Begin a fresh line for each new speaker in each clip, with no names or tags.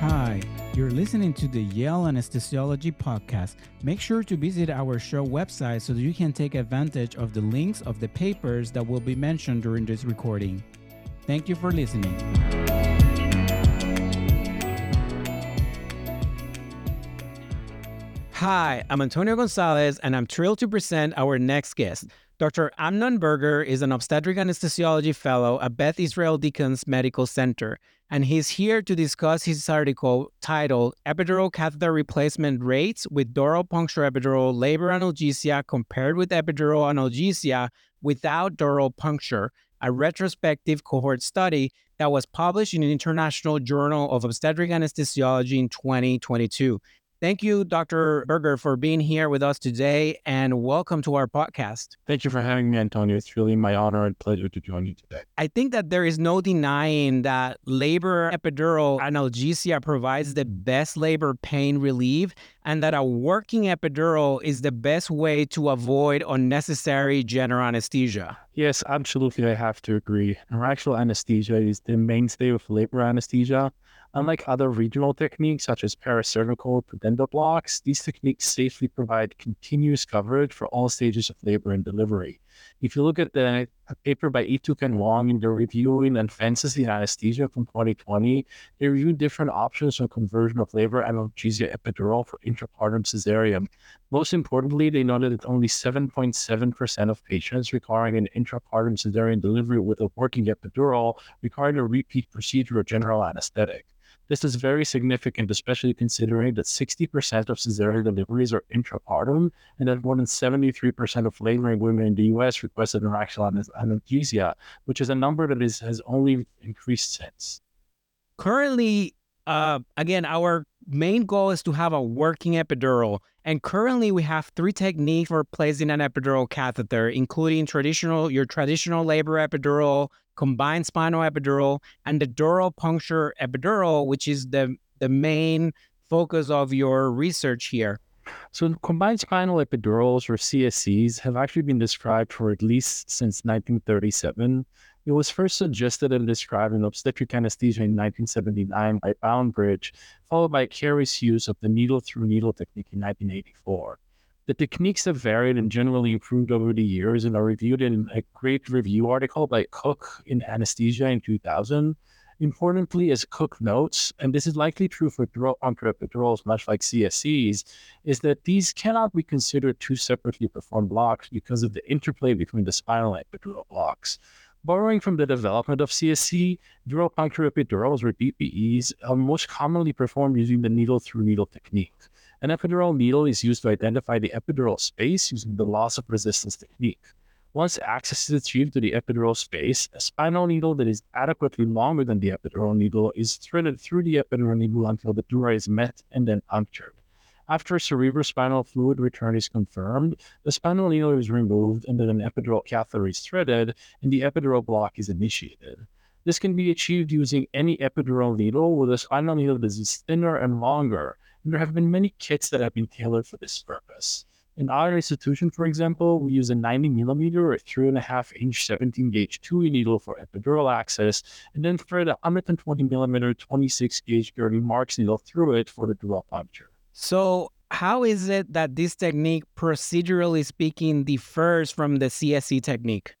Hi, you're listening to the Yale Anesthesiology Podcast. Make sure to visit our show website so that you can take advantage of the links of the papers that will be mentioned during this recording. Thank you for listening. Hi, I'm Antonio Gonzalez, and I'm thrilled to present our next guest. Dr. Amnon Berger is an obstetric anesthesiology fellow at Beth Israel Deaconess Medical Center, and he's here to discuss his article titled Epidural Catheter Replacement Rates with Dural Puncture Epidural Labor Analgesia Compared with Epidural Analgesia Without Dural Puncture, a retrospective cohort study that was published in the International Journal of Obstetric Anesthesiology in 2022. Thank you, Dr. Berger, for being here with us today and welcome to our podcast.
Thank you for having me, Antonio. It's really my honor and pleasure to join you today.
I think that there is no denying that labor epidural analgesia provides the best labor pain relief and that a working epidural is the best way to avoid unnecessary general anesthesia.
Yes, absolutely. I have to agree. Neuraxial anesthesia is the mainstay of labor anesthesia. Unlike other regional techniques such as paracervical pudendal blocks, these techniques safely provide continuous coverage for all stages of labor and delivery. If you look at the paper by Ituk and Wong in the reviewing and fantasy anesthesia from 2020, they reviewed different options for conversion of labor analgesia epidural for intrapartum cesarean. Most importantly, they noted that only 7.7% of patients requiring an intrapartum cesarean delivery with a working epidural required a repeat procedure or general anesthetic. This is very significant, especially considering that 60% of cesarean deliveries are intrapartum and that more than 73% of laboring women in the US requested neuraxial analgesia, which is a number that is, has only increased since.
Currently, uh, again, our main goal is to have a working epidural. And currently, we have three techniques for placing an epidural catheter, including traditional your traditional labor epidural, combined spinal epidural, and the dural puncture epidural, which is the the main focus of your research here.
So, combined spinal epidurals, or CSEs, have actually been described for at least since 1937. It was first suggested and described in obstetric anesthesia in 1979 by Brownridge, followed by Carrie's use of the needle through needle technique in 1984. The techniques have varied and generally improved over the years and are reviewed in a great review article by Cook in Anesthesia in 2000. Importantly, as Cook notes, and this is likely true for puncture epidurals, much like CSEs, is that these cannot be considered two separately performed blocks because of the interplay between the spinal and epidural blocks. Borrowing from the development of CSE, dural puncture epidurals or DPEs are most commonly performed using the needle through needle technique. An epidural needle is used to identify the epidural space using the loss of resistance technique. Once access is achieved to the epidural space, a spinal needle that is adequately longer than the epidural needle is threaded through the epidural needle until the dura is met and then punctured. After cerebrospinal fluid return is confirmed, the spinal needle is removed and then an epidural catheter is threaded and the epidural block is initiated. This can be achieved using any epidural needle with a spinal needle that is thinner and longer, there have been many kits that have been tailored for this purpose. In our institution, for example, we use a 90 millimeter or 3.5 inch 17 gauge Tuohy needle for epidural access, and then thread a 120 millimeter 26 gauge Gertie Marx needle through it for the dural puncture.
So, how is it that this technique, procedurally speaking, differs from the CSE technique?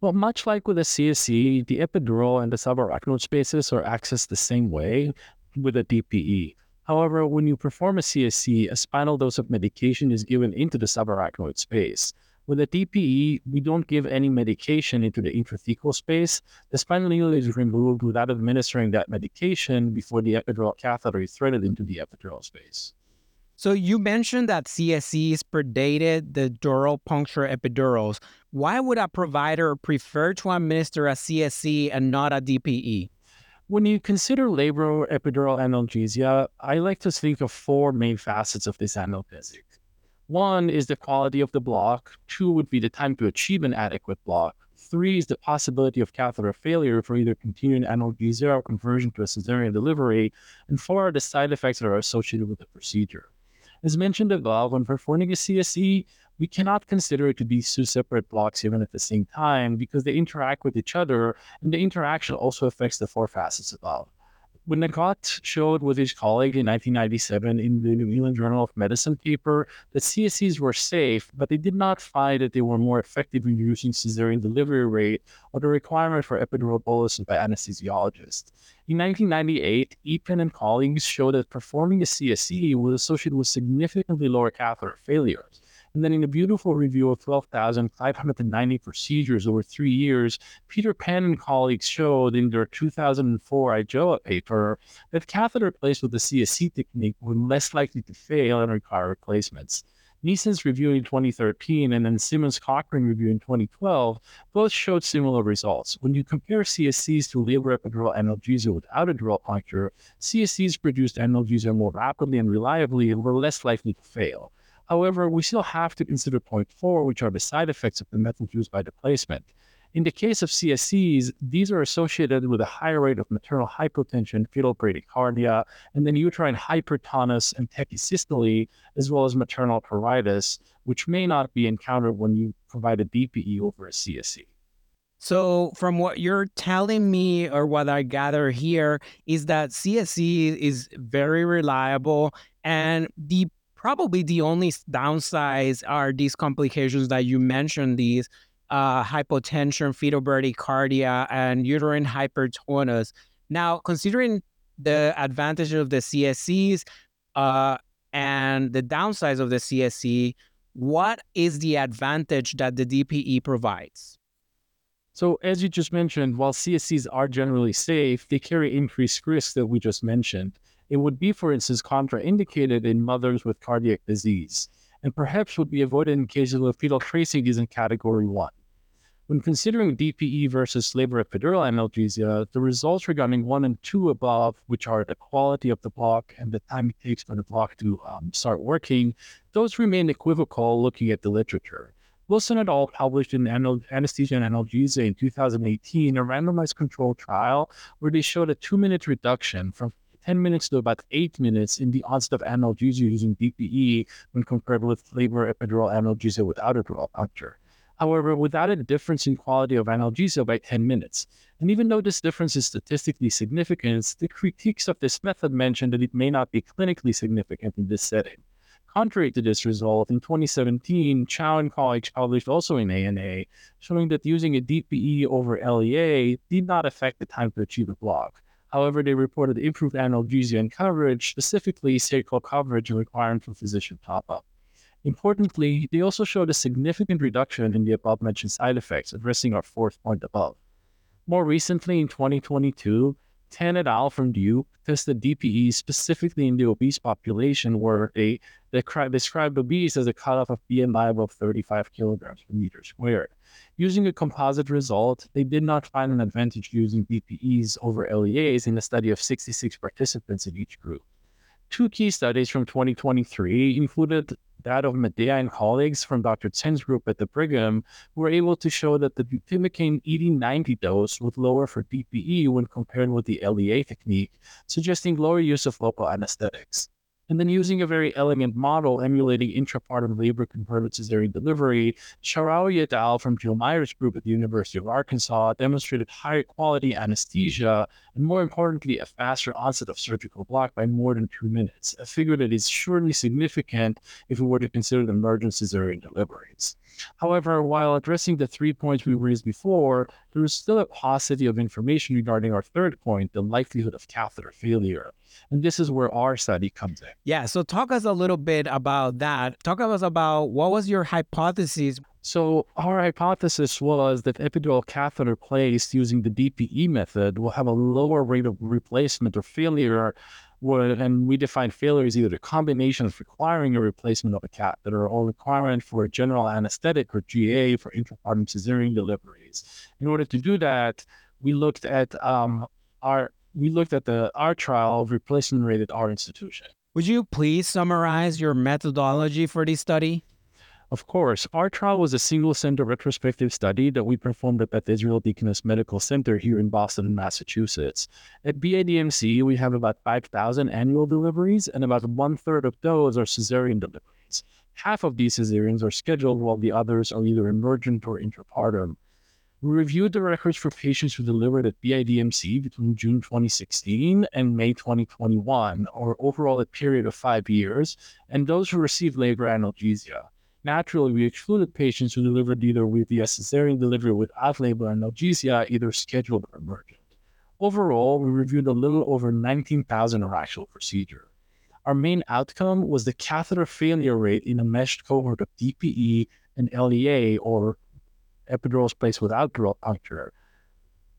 Well, much like with the CSE, the epidural and the subarachnoid spaces are accessed the same way with a DPE. However, when you perform a CSE, a spinal dose of medication is given into the subarachnoid space. With a DPE, we don't give any medication into the intrathecal space. The spinal needle is removed without administering that medication before the epidural catheter is threaded into the epidural space.
So you mentioned that CSEs predated the dural puncture epidurals. Why would a provider prefer to administer a CSE and not a DPE?
When you consider labor epidural analgesia, I like to think of four main facets of this analgesic. One is the quality of the block, two would be the time to achieve an adequate block, three is the possibility of catheter failure for either continuing analgesia or conversion to a cesarean delivery, and four are the side effects that are associated with the procedure. As mentioned above, when performing a CSE, we cannot consider it to be two separate blocks even at the same time because they interact with each other, and the interaction also affects the four facets above. Winnicott showed with his colleague in 1997 in the New England Journal of Medicine paper that CSEs were safe, but they did not find that they were more effective in reducing cesarean delivery rate or the requirement for epidural bolus by anesthesiologists. In 1998, Eappen and colleagues showed that performing a CSE was associated with significantly lower catheter failures. And then in a beautiful review of 12,590 procedures over three years, Peter Pan and colleagues showed in their 2004 IJOA paper that catheter placed with the CSE technique were less likely to fail and require replacements. Neeson's review in 2013 and then Simmons Cochrane review in 2012 both showed similar results. When you compare CSEs to labor epidural analgesia without a dural puncture, CSEs produced analgesia more rapidly and reliably and were less likely to fail. However, we still have to consider point four, which are the side effects of the method used by the placement. In the case of CSEs, these are associated with a higher rate of maternal hypotension, fetal bradycardia, and then uterine hypertonus and tachysystole, as well as maternal pruritus, which may not be encountered when you provide a DPE over a CSE.
So, from what you're telling me, or what I gather here, is that CSE is very reliable, and the probably the only downsides are these complications that you mentioned these uh, hypotension fetal bradycardia and uterine hypertonus now considering the advantage of the cses uh, and the downsides of the cse what is the advantage that the dpe provides?
So as you just mentioned while cses are generally safe they carry increased risks that we just mentioned it would be, for instance, contraindicated in mothers with cardiac disease, and perhaps would be avoided in cases where fetal tracing is in category 1. When considering DPE versus labor epidural analgesia, the results regarding 1 and 2 above, which are the quality of the block and the time it takes for the block to um, start working, those remain equivocal looking at the literature. Wilson et al. published in Anesthesia and Analgesia in 2018 a randomized controlled trial where they showed a two minute reduction from 10 minutes to about 8 minutes in the onset of analgesia using DPE when compared with labor epidural analgesia without a dural puncture. However, without a difference in quality of analgesia by 10 minutes. And even though this difference is statistically significant, the critiques of this method mention that it may not be clinically significant in this setting. Contrary to this result, in 2017, Chau and colleagues published also in ANA, showing that using a DPE over LEA did not affect the time to achieve a block. However, they reported improved analgesia and coverage, specifically sacral coverage requiring for physician top-up. Importantly, they also showed a significant reduction in the above mentioned side effects, addressing our fourth point above. More recently, in 2022, Tan et al. from Duke tested DPE specifically in the obese population where they, they described obese as a cutoff of BMI above 35 kilograms per meter squared. Using a composite result, they did not find an advantage using DPEs over LEAs in a study of 66 participants in each group. Two key studies from 2023 included that of Medea and colleagues from Dr. Tsen's group at the Brigham, who were able to show that the bupivacaine ED90 dose was lower for DPE when compared with the LEA technique, suggesting lower use of local anesthetics. And then using a very elegant model emulating intrapartum labor converted cesarean delivery, Sharawi et al. from Jill Mhyre's group at the University of Arkansas demonstrated higher quality anesthesia and more importantly, a faster onset of surgical block by more than two minutes, a figure that is surely significant if we were to consider the emergent cesarean deliveries. However, while addressing the three points we raised before, there is still a paucity of information regarding our third point, the likelihood of catheter failure. And this is where our study comes in.
Yeah. So talk us a little bit about that. Talk us about what was your hypothesis?
So our hypothesis was that epidural catheter placed using the DPE method will have a lower rate of replacement or failure and we define failure as either the combination of requiring a replacement of a catheter or requirement for a general anesthetic or GA for intrapartum cesarean deliveries. In order to do that, we looked at um, our we looked at the our trial of replacement rate at our institution.
Would you please summarize your methodology for this study?
Of course, our trial was a single center retrospective study that we performed at Beth Israel Deaconess Medical Center here in Boston, Massachusetts. At BIDMC, we have about 5,000 annual deliveries, and about one third of those are cesarean deliveries. Half of these cesareans are scheduled, while the others are either emergent or intrapartum. We reviewed the records for patients who delivered at BIDMC between June 2016 and May 2021, or overall a period of five years, and those who received labor analgesia. Naturally, we excluded patients who delivered either with the cesarean delivery without labor analgesia, either scheduled or emergent. Overall, we reviewed a little over 19,000 actual procedure. Our main outcome was the catheter failure rate in a meshed cohort of DPE and LEA, or epidural space without puncture.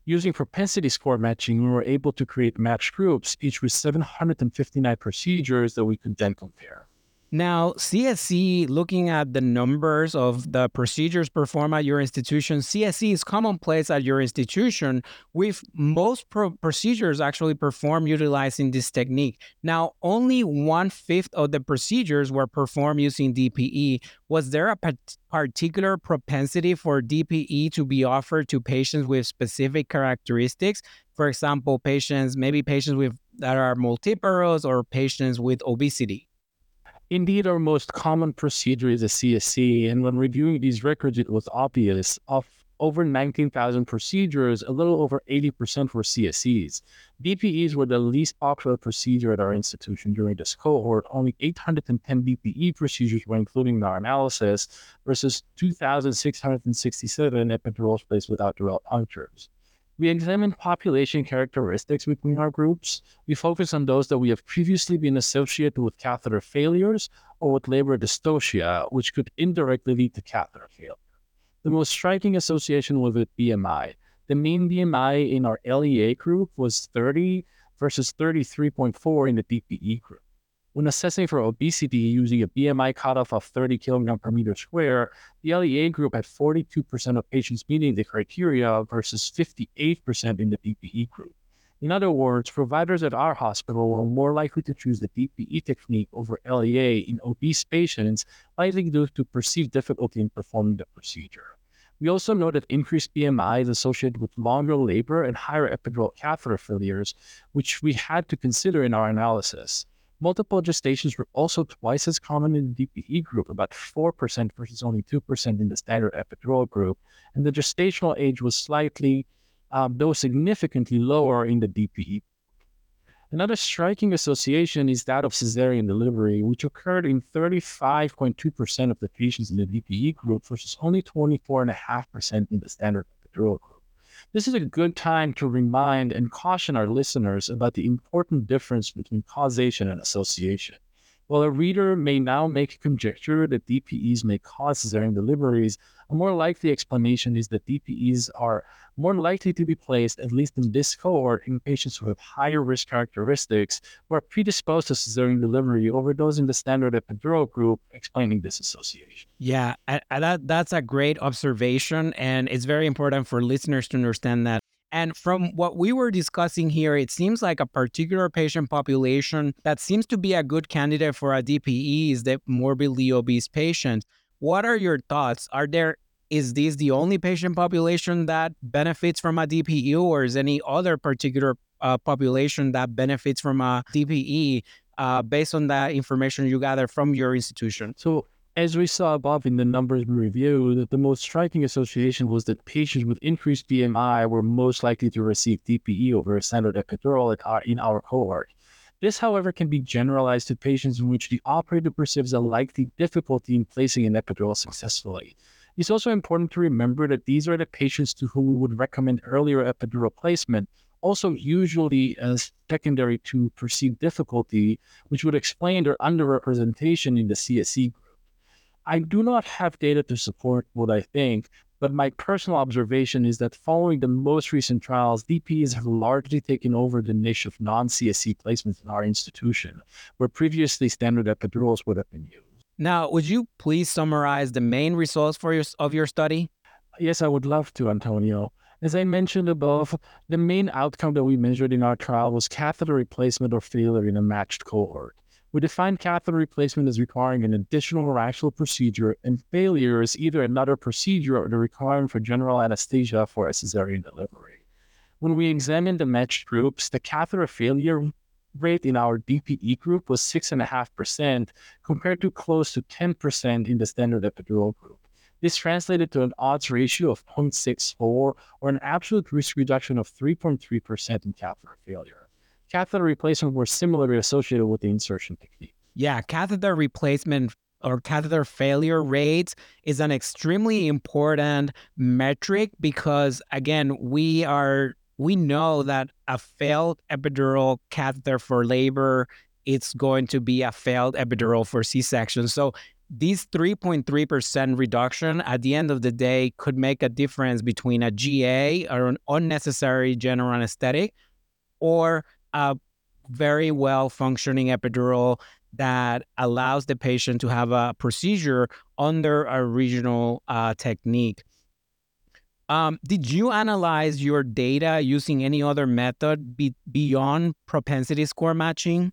Using propensity score matching, we were able to create matched groups, each with 759 procedures that we could then compare.
Now, CSE, looking at the numbers of the procedures performed at your institution, CSE is commonplace at your institution with most pro- procedures actually performed utilizing this technique. Now, only one fifth of the procedures were performed using DPE. Was there a particular propensity for DPE to be offered to patients with specific characteristics? For example, patients, maybe patients with that are multiparous or patients with obesity.
Indeed, our most common procedure is a CSE, and when reviewing these records, it was obvious. Of over 19,000 procedures, a little over 80% were CSEs. DPEs were the least popular procedure at our institution during this cohort. Only 810 DPE procedures were included in our analysis versus 2,667 epidurals placed without dural punctures. We examine population characteristics between our groups. We focus on those that we have previously been associated with catheter failures or with labor dystocia, which could indirectly lead to catheter failure. The most striking association was with BMI. The mean BMI in our LEA group was 30 versus 33.4 in the DPE group. When assessing for obesity using a BMI cutoff of 30 kilogram per meter square, the LEA group had 42% of patients meeting the criteria versus 58% in the DPE group. In other words, providers at our hospital were more likely to choose the DPE technique over LEA in obese patients, likely due to perceived difficulty in performing the procedure. We also noted that increased BMI is associated with longer labor and higher epidural catheter failures, which we had to consider in our analysis. Multiple gestations were also twice as common in the DPE group, about 4% versus only 2% in the standard epidural group. And the gestational age was slightly, um, though significantly lower in the DPE. Another striking association is that of cesarean delivery, which occurred in 35.2% of the patients in the DPE group versus only 24.5% in the standard epidural group. This is a good time to remind and caution our listeners about the important difference between causation and association. While a reader may now make a conjecture that DPEs may cause cesarean deliveries, a more likely explanation is that DPEs are more likely to be placed, at least in this cohort, in patients who have higher risk characteristics who are predisposed to cesarean delivery over those in the standard epidural group, explaining this association.
Yeah, that, that's a great observation. And it's very important for listeners to understand that and from what we were discussing here, it seems like a particular patient population that seems to be a good candidate for a DPE is the morbidly obese patient. What are your thoughts? Are there is this the only patient population that benefits from a DPE, or is any other particular uh, population that benefits from a DPE uh, based on that information you gather from your institution?
So as we saw above in the numbers review, reviewed, the most striking association was that patients with increased BMI were most likely to receive DPE over a standard epidural in our cohort. This, however, can be generalized to patients in which the operator perceives a likely difficulty in placing an epidural successfully. It's also important to remember that these are the patients to whom we would recommend earlier epidural placement, also usually as secondary to perceived difficulty, which would explain their underrepresentation in the CSE group. I do not have data to support what I think, but my personal observation is that following the most recent trials, DPs have largely taken over the niche of non CSE placements in our institution, where previously standard epidurals would have been used.
Now, would you please summarize the main results for your, of your study?
Yes, I would love to, Antonio. As I mentioned above, the main outcome that we measured in our trial was catheter replacement or failure in a matched cohort. We defined catheter replacement as requiring an additional or actual procedure, and failure is either another procedure or the requirement for general anesthesia for a cesarean delivery. When we examined the matched groups, the catheter failure rate in our DPE group was 6.5% compared to close to 10% in the standard epidural group. This translated to an odds ratio of 0.64 or an absolute risk reduction of 3.3% in catheter failure. Catheter replacement were similarly associated with the insertion technique.
Yeah, catheter replacement or catheter failure rates is an extremely important metric because again, we are we know that a failed epidural catheter for labor it's going to be a failed epidural for C-section. So these 3.3% reduction at the end of the day could make a difference between a GA or an unnecessary general anesthetic or a very well functioning epidural that allows the patient to have a procedure under a regional uh, technique. Um, did you analyze your data using any other method be- beyond propensity score matching?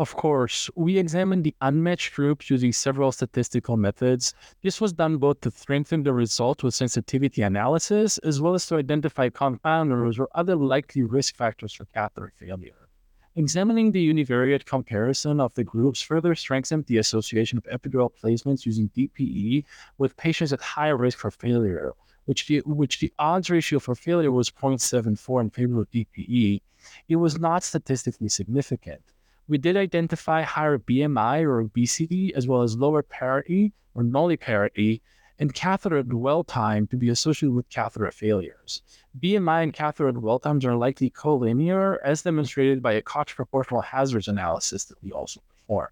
Of course, we examined the unmatched groups using several statistical methods. This was done both to strengthen the result with sensitivity analysis, as well as to identify confounders or other likely risk factors for catheter failure. Examining the univariate comparison of the groups further strengthened the association of epidural placements using DPE with patients at higher risk for failure, which the, which the odds ratio for failure was 0.74 in favor of DPE. It was not statistically significant we did identify higher BMI or obesity, as well as lower parity or nulliparity, and catheter dwell time to be associated with catheter failures. BMI and catheter dwell times are likely collinear, as demonstrated by a Cox proportional hazards analysis that we also performed.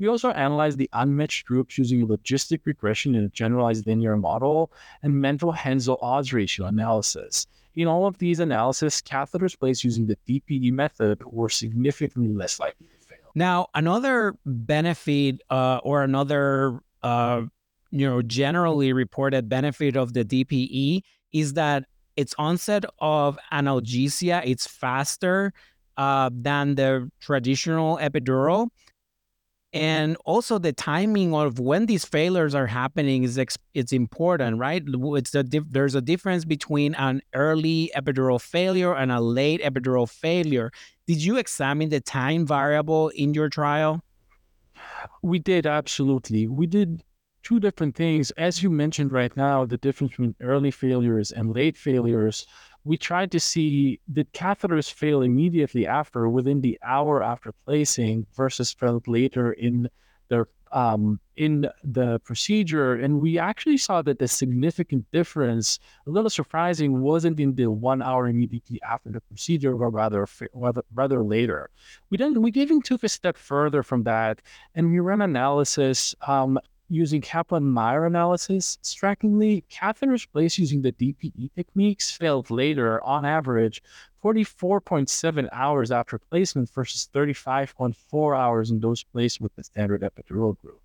We also analyzed the unmatched groups using logistic regression in a generalized linear model and Mantel-Haenszel odds ratio analysis. In all of these analyses, catheters placed using the DPE method were significantly less likely to fail.
Now, another benefit uh, or another uh, you know generally reported benefit of the DPE is that its onset of analgesia it's faster uh, than the traditional epidural Mm-hmm. and also the timing of when these failures are happening is ex- it's important right? It's a dif- there's a difference between an early epidural failure and a late epidural failure. Did you examine the time variable in your trial?
We did absolutely. We did two different things. As you mentioned right now the difference between early failures and late failures we tried to see did catheters fail immediately after, within the hour after placing, versus failed later in the um, in the procedure, and we actually saw that the significant difference, a little surprising, wasn't in the one hour immediately after the procedure, but rather rather, rather later. We then we even took a step further from that, and we ran analysis um, using Kaplan-Meier analysis, strikingly, catheters placed using the DPE techniques failed later, on average, 44.7 hours after placement versus 35.4 hours in those placed with the standard epidural group.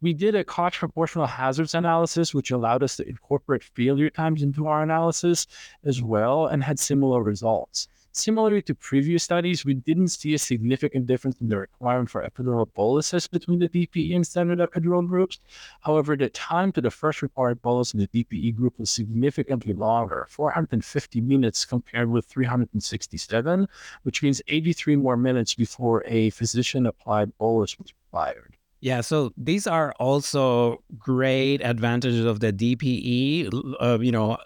We did a Cox proportional hazards analysis, which allowed us to incorporate failure times into our analysis as well, and had similar results. Similarly to previous studies, we didn't see a significant difference in the requirement for epidural boluses between the DPE and standard epidural groups. However, the time to the first required bolus in the DPE group was significantly longer, 450 minutes compared with 367, which means 83 more minutes before a physician applied bolus was required.
Yeah, so these are also great advantages of the DPE. Uh, you know,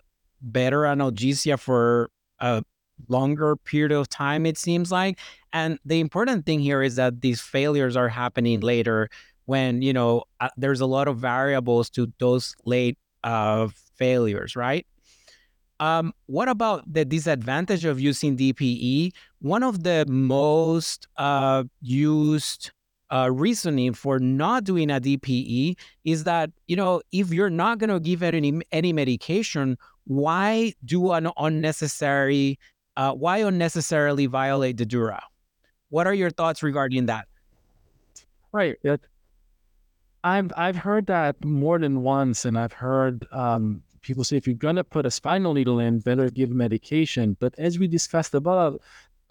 better analgesia for uh, longer period of time, it seems like. And the important thing here is that these failures are happening later when, you know, uh, there's a lot of variables to those late uh, failures, right? Um, what about the disadvantage of using DPE? One of the most uh, used uh, reasoning for not doing a DPE is that you know if you're not going to give any any medication, why do an unnecessary uh, why unnecessarily violate the dura? What are your thoughts regarding that?
Right. It, I've I've heard that more than once, and I've heard um, people say if you're gonna put a spinal needle in, better give medication. But as we discussed above,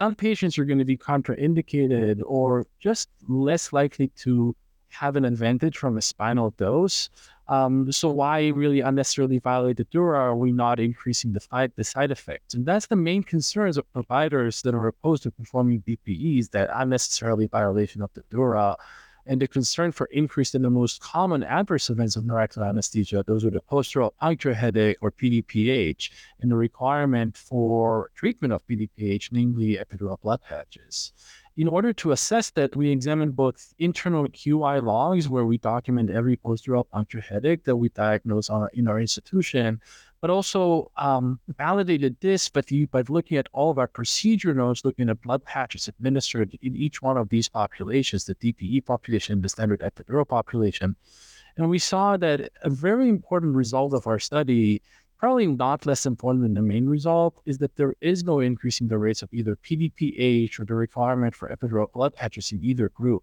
some patients are going to be contraindicated or just less likely to have an advantage from a spinal dose. Um, so why really unnecessarily violate the dura? Are we not increasing the side the side effects? And that's the main concerns of providers that are opposed to performing DPEs, that unnecessarily violation of the dura and the concern for increase in the most common adverse events of neuraxial anesthesia, those with a post-dural puncture headache or PDPH, and the requirement for treatment of PDPH, namely epidural blood patches. In order to assess that, we examined both internal QI logs, where we document every post-dural puncture headache that we diagnose in our institution, but also um, validated this by, by looking at all of our procedure notes, looking at blood patches administered in each one of these populations, the DPE population, the standard epidural population. And we saw that a very important result of our study probably not less important than the main result is that there is no increase in the rates of either PDPH or the requirement for epidural blood patches in either group.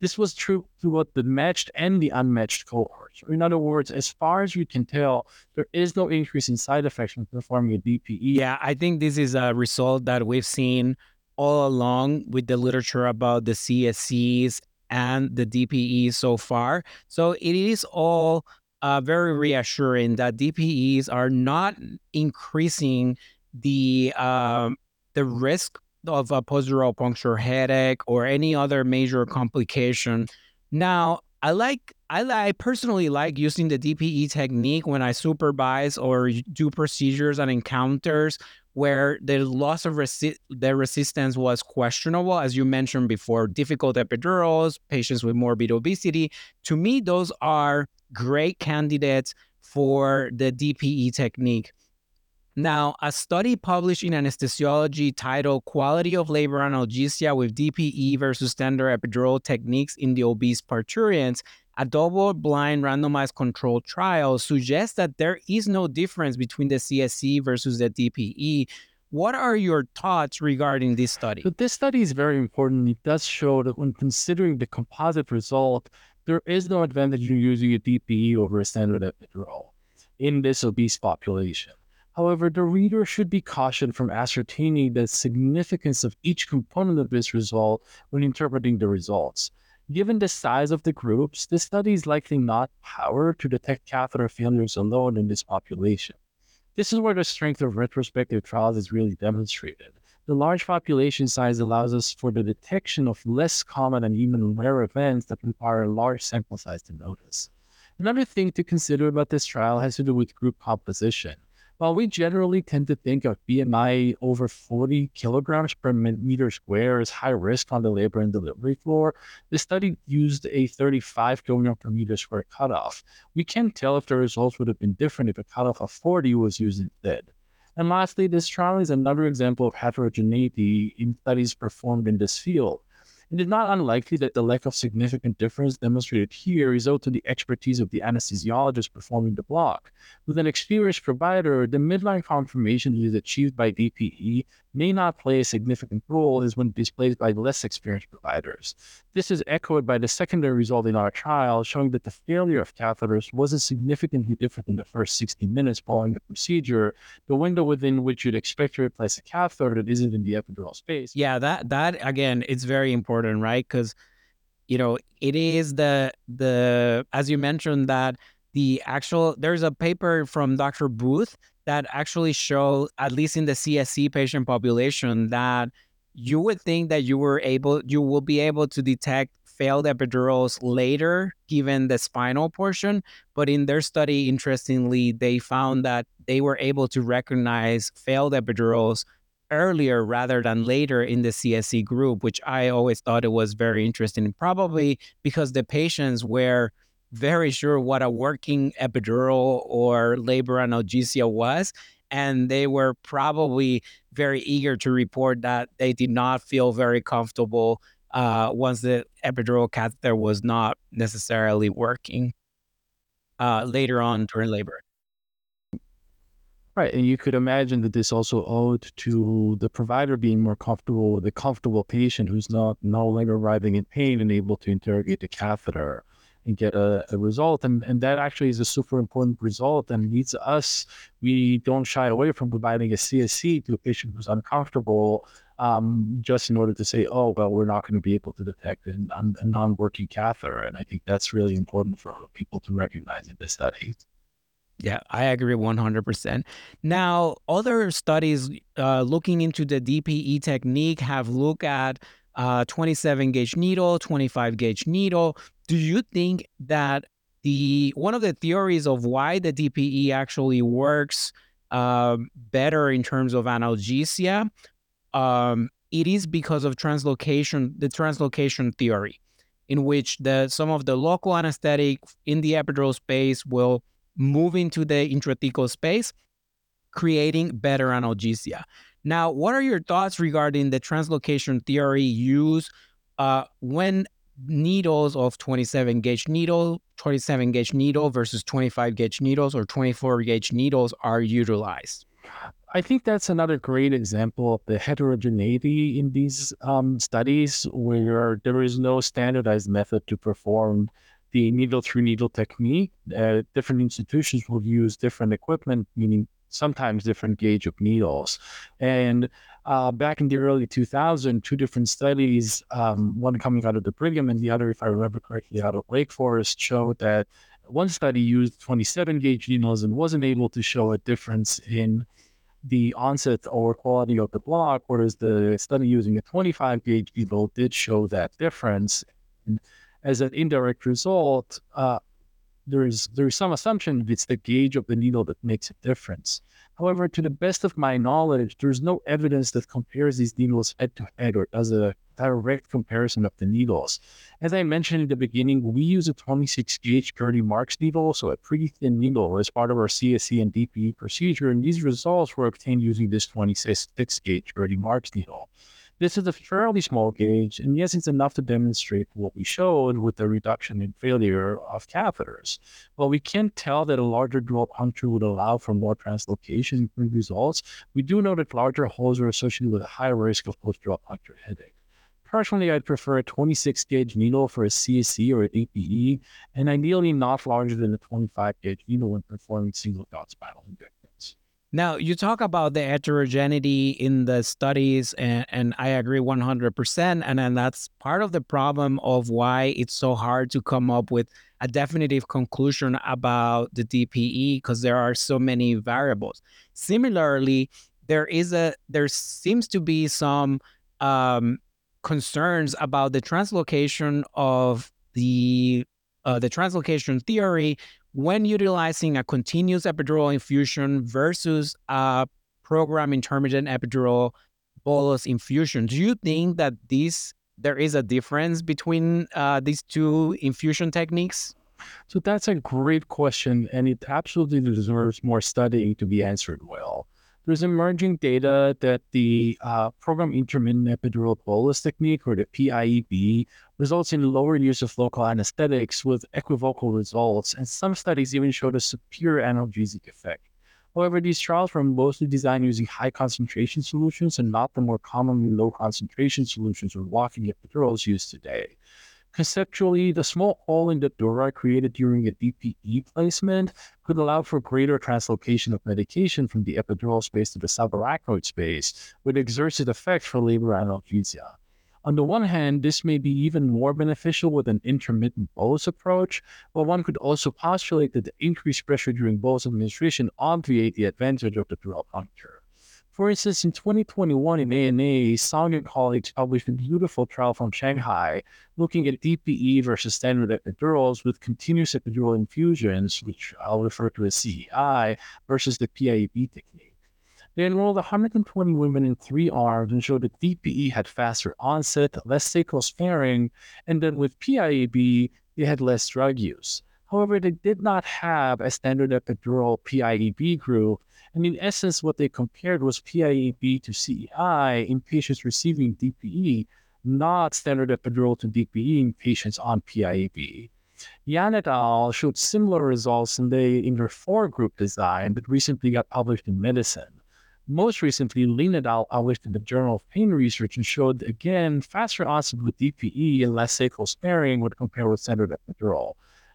This was true throughout the matched and the unmatched cohorts. In other words, as far as you can tell, there is no increase in side effects from performing a DPE.
Yeah, I think this is a result that we've seen all along with the literature about the CSEs and the DPE so far. So it is all uh, very reassuring that DPEs are not increasing the um, the risk of a post-dural puncture headache or any other major complication. Now, I like I, I personally like using the DPE technique when I supervise or do procedures and encounters where the loss of resi- the resistance was questionable, as you mentioned before, difficult epidurals, patients with morbid obesity. To me, those are great candidates for the DPE technique. Now, a study published in anesthesiology titled Quality of Labor Analgesia with DPE versus Standard Epidural Techniques in the Obese Parturients, a double blind randomized controlled trial, suggests that there is no difference between the CSE versus the DPE. What are your thoughts regarding this study?
So this study is very important. It does show that when considering the composite result, there is no advantage in using a DPE over a standard epidural in this obese population. However, the reader should be cautioned from ascertaining the significance of each component of this result when interpreting the results. Given the size of the groups, this study is likely not powered to detect catheter failures alone in this population. This is where the strength of retrospective trials is really demonstrated. The large population size allows us for the detection of less common and even rare events that require a large sample size to notice. Another thing to consider about this trial has to do with group composition. While we generally tend to think of BMI over 40 kilograms per meter square as high risk on the labor and delivery floor, the study used a 35 kilogram per meter square cutoff. We can't tell if the results would have been different if a cutoff of 40 was used instead. And lastly, this trial is another example of heterogeneity in studies performed in this field. It is not unlikely that the lack of significant difference demonstrated here is owed to the expertise of the anesthesiologist performing the block. With an experienced provider, the midline confirmation that is achieved by DPE may not play a significant role as when displayed by less experienced providers. This is echoed by the secondary result in our trial, showing that the failure of catheters wasn't significantly different in the first 60 minutes following the procedure, the window within which you'd expect to replace a catheter that isn't in the epidural space.
Yeah, that that again, it's very important, right? Because you know, it is the the as you mentioned that the actual there's a paper from Dr. Booth that actually show, at least in the CSE patient population, that you would think that you were able, you will be able to detect failed epidurals later, given the spinal portion. But in their study, interestingly, they found that they were able to recognize failed epidurals earlier rather than later in the CSE group, which I always thought it was very interesting. Probably because the patients were very sure what a working epidural or labor analgesia was. And they were probably very eager to report that they did not feel very comfortable uh, once the epidural catheter was not necessarily working uh, later on during labor.
Right. And you could imagine that this also owed to the provider being more comfortable with a comfortable patient who's not no longer writhing in pain and able to interrogate the catheter and get a, a, result. And, and that actually is a super important result and needs us. We don't shy away from providing a CSE to a patient who's uncomfortable um, just in order to say, oh, well, we're not going to be able to detect a, non working catheter. And I think that's really important for people to recognize in this study.
Yeah, I agree 100%. Now, other studies uh, looking into the DPE technique have looked at uh, 27 gauge needle, 25 gauge needle. Do you think that the one of the theories of why the DPE actually works uh, better in terms of analgesia, um, it is because of translocation, the translocation theory, in which the some of the local anesthetic in the epidural space will move into the intrathecal space, creating better analgesia. Now, what are your thoughts regarding the translocation theory used uh, when needles of 27 gauge needle, 27 gauge needle versus 25 gauge needles or 24 gauge needles are utilized?
I think that's another great example of the heterogeneity in these um, studies where there is no standardized method to perform the needle through needle technique. Uh, different institutions will use different equipment, meaning sometimes different gauge of needles. And uh, back in the early 2000s, two different studies, um, one coming out of the Brigham and the other, if I remember correctly, out of Wake Forest, showed that one study used 27 gauge needles and wasn't able to show a difference in the onset or quality of the block, whereas the study using a 25 gauge needle did show that difference. And as an indirect result, uh, there is there is some assumption that it's the gauge of the needle that makes a difference. However, to the best of my knowledge, there's no evidence that compares these needles head to head or does a direct comparison of the needles. As I mentioned in the beginning, we use a 26 gauge Gertie Marx needle, so a pretty thin needle as part of our CSE and DPE procedure, and these results were obtained using this 26 gauge Gertie Marx needle. This is a fairly small gauge, and yes, it's enough to demonstrate what we showed with the reduction in failure of catheters. While we can't tell that a larger dural puncture would allow for more translocation results, we do know that larger holes are associated with a higher risk of post-dural puncture headache. Personally, I'd prefer a 26 gauge needle for a CSE or a DPE, and ideally not larger than a 25 gauge needle when performing single dot spinal injection.
Now, you talk about the heterogeneity in the studies, and, and I agree 100%. And then that's part of the problem of why it's so hard to come up with a definitive conclusion about the DPE because there are so many variables. Similarly, there is a there seems to be some um, concerns about the translocation of the uh, the translocation theory when utilizing a continuous epidural infusion versus a program intermittent epidural bolus infusion. Do you think that this there is a difference between uh, these two infusion techniques?
So that's a great question, and it absolutely deserves more studying to be answered well there's emerging data that the uh, program intermittent epidural bolus technique, or the PIEB, results in lower use of local anesthetics with equivocal results, and some studies even showed a superior analgesic effect. However, these trials were mostly designed using high concentration solutions and not the more commonly low concentration solutions or walking epidurals used today. Conceptually, the small hole in the dura created during a DPE placement could allow for greater translocation of medication from the epidural space to the subarachnoid space, which exerts its effect for labor analgesia. On the one hand, this may be even more beneficial with an intermittent bolus approach, but one could also postulate that the increased pressure during bolus administration obviate the advantage of the dural puncture. For instance, in 2021 in ANA, Song and colleagues published a beautiful trial from Shanghai looking at DPE versus standard epidurals with continuous epidural infusions, which I'll refer to as CEI, versus the PIEB technique. They enrolled 120 women in three arms and showed that DPE had faster onset, less sacral sparing, and then with PIEB, they had less drug use. However, they did not have a standard epidural PIEB group and in essence, what they compared was PIEB to CEI in patients receiving DPE, not standard epidural to DPE in patients on PIEB. Yan et al. showed similar results in, the, in their four group design that recently got published in Medicine. Most recently, Lin et al. published in the Journal of Pain Research and showed again faster onset with DPE and less sacral sparing when compared with standard epidural.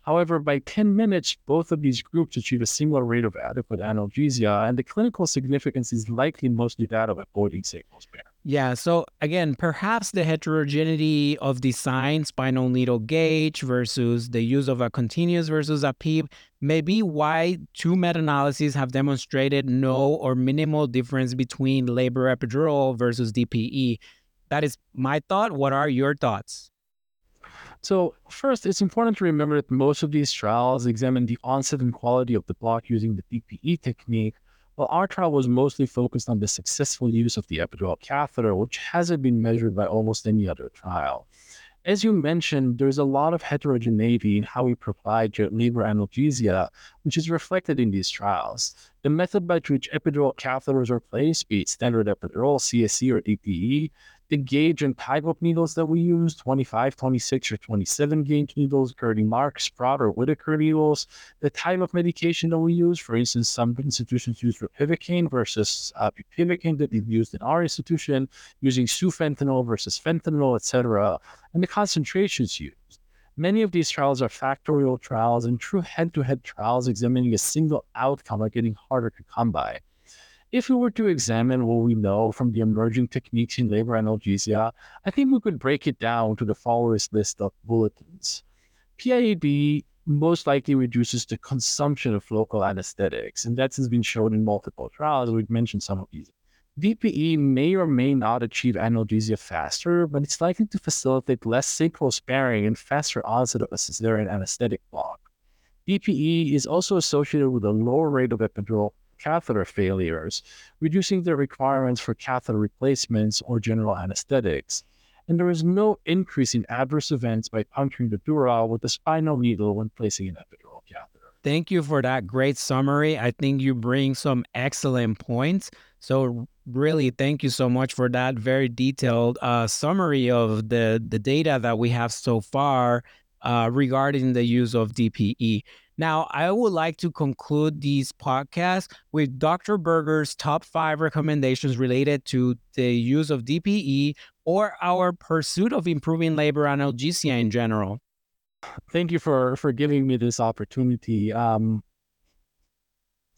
However, by 10 minutes, both of these groups achieve a similar rate of adequate analgesia, and the clinical significance is likely mostly that of avoiding sacral spare.
Yeah, so again, perhaps the heterogeneity of design, spinal needle gauge versus the use of a continuous versus a PIEB, may be why two meta analyses have demonstrated no or minimal difference between labor epidural versus DPE That is my thought. What are your thoughts?
So, first, it's important to remember that most of these trials examine the onset and quality of the block using the DPE technique, while our trial was mostly focused on the successful use of the epidural catheter, which hasn't been measured by almost any other trial. As you mentioned, there's a lot of heterogeneity in how we provide labor analgesia, which is reflected in these trials. The method by which epidural catheters are placed, be it standard epidural, CSE, or DPE, the gauge and type of needles that we use 25, 26, or 27 gauge needles, Gertie Marx, Sprotte, or Whitacre needles, the type of medication that we use. For instance, some institutions use ropivacaine versus uh, bupivacaine that is used in our institution, using sufentanil versus fentanyl, etc., and the concentrations used. Many of these trials are factorial trials and true head to head trials examining a single outcome are getting harder to come by. If we were to examine what we know from the emerging techniques in labor analgesia, I think we could break it down to the following list of bulletins. PIEB most likely reduces the consumption of local anesthetics, and that has been shown in multiple trials. We've mentioned some of these. DPE may or may not achieve analgesia faster, but it's likely to facilitate less sacral sparing and faster onset of a cesarean anesthetic block. DPE is also associated with a lower rate of epidural catheter failures, reducing the requirements for catheter replacements or general anesthetics. And there is no increase in adverse events by puncturing the dura with a spinal needle when placing an epidural catheter.
Thank you for that great summary. I think you bring some excellent points. So, really, thank you so much for that very detailed uh, summary of the, the data that we have so far uh, regarding the use of DPE. Now, I would like to conclude these podcasts with Dr. Berger's top five recommendations related to the use of DPE or our pursuit of improving labor analgesia in general.
Thank you for for giving me this opportunity. Um,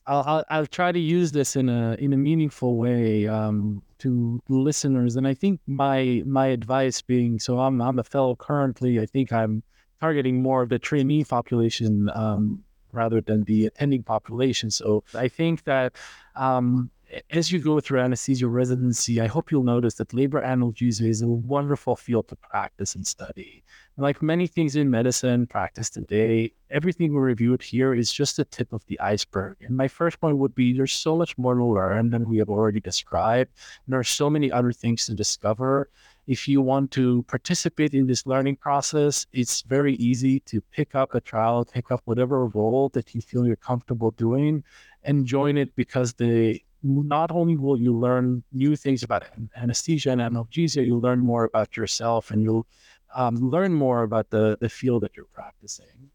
I'll, I'll, I'll try to use this in a in a meaningful way um, to listeners, and I think my my advice being so I'm I'm a fellow currently. I think I'm targeting more of the trainee population um, rather than the attending population. So I think that um, as you go through anesthesia residency, I hope you'll notice that labor analgesia is a wonderful field to practice and study. Like many things in medicine practice today, everything we reviewed here is just the tip of the iceberg. And my first point would be there's so much more to learn than we have already described. And there are so many other things to discover if you want to participate in this learning process, it's very easy to pick up a trial, pick up whatever role that you feel you're comfortable doing and join it because the not only will you learn new things about anesthesia and analgesia, you'll learn more about yourself and you'll um, learn more about the, the field that you're practicing.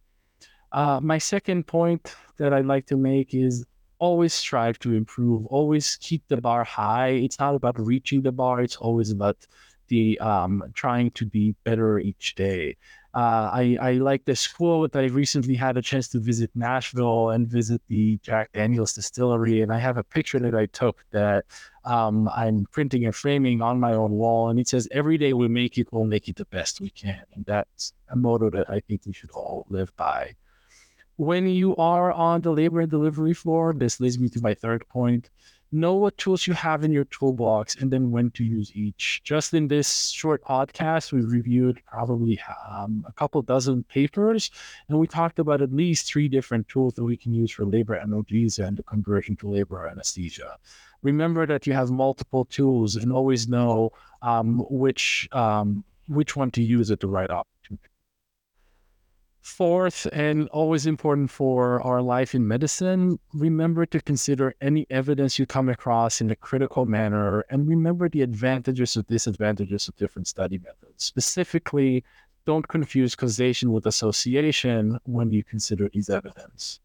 Uh, my second point that I'd like to make is always strive to improve, always keep the bar high. It's not about reaching the bar, it's always about the um, trying to be better each day. Uh, I, I like this quote. I recently had a chance to visit Nashville and visit the Jack Daniels distillery, and I have a picture that I took that um, I'm printing and framing on my own wall, and it says, "Every day we make it, we'll make it the best we can." And that's a motto that I think we should all live by. When you are on the labor and delivery floor, this leads me to my third point know what tools you have in your toolbox and then when to use each. Just in this short podcast, we reviewed probably um, a couple dozen papers and we talked about at least three different tools that we can use for labor analgesia and the conversion to labor anesthesia. Remember that you have multiple tools and always know um, which um, which one to use at the right opportunity. Fourth, and always important for our life in medicine, remember to consider any evidence you come across in a critical manner and remember the advantages and disadvantages of different study methods. Specifically, don't confuse causation with association when you consider these evidence.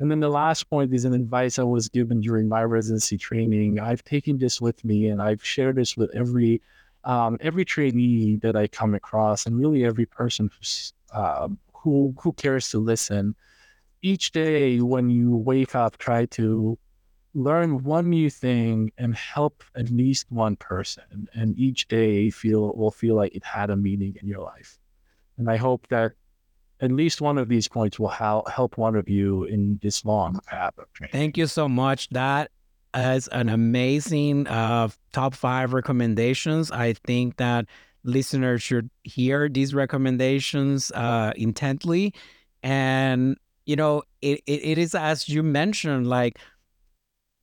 And then the last point is an advice I was given during my residency training. I've taken this with me and I've shared this with every um, every trainee that I come across and really every person who's uh, who who cares to listen? Each day when you wake up try to learn one new thing and help at least one person and each day feel will feel like it had a meaning in your life. And i hope that at least one of these points will help help one of you in this long path of training.
Thank you so much. That as an amazing uh, top five recommendations. I think that listeners should hear these recommendations uh, intently. And, you know, it, it, it is, as you mentioned, like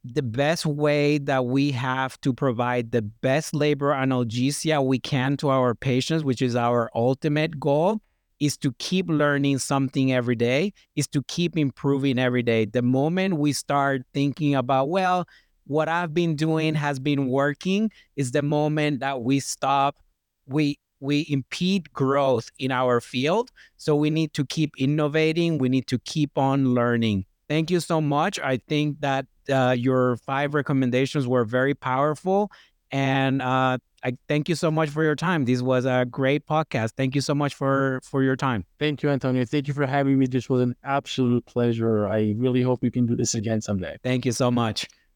the best way that we have to provide the best labor analgesia we can to our patients, which is our ultimate goal, is to keep learning something every day, is to keep improving every day. The moment we start thinking about, well, what I've been doing has been working, is the moment that we stop, we we impede growth in our field. So we need to keep innovating, we need to keep on learning. Thank you so much. I think that uh, your five recommendations were very powerful. And uh, I thank you so much for your time. This was a great podcast. Thank you so much for for your time.
Thank you, Antonio. Thank you for having me. This was an absolute pleasure. I really hope we can do this again someday.
Thank you so much.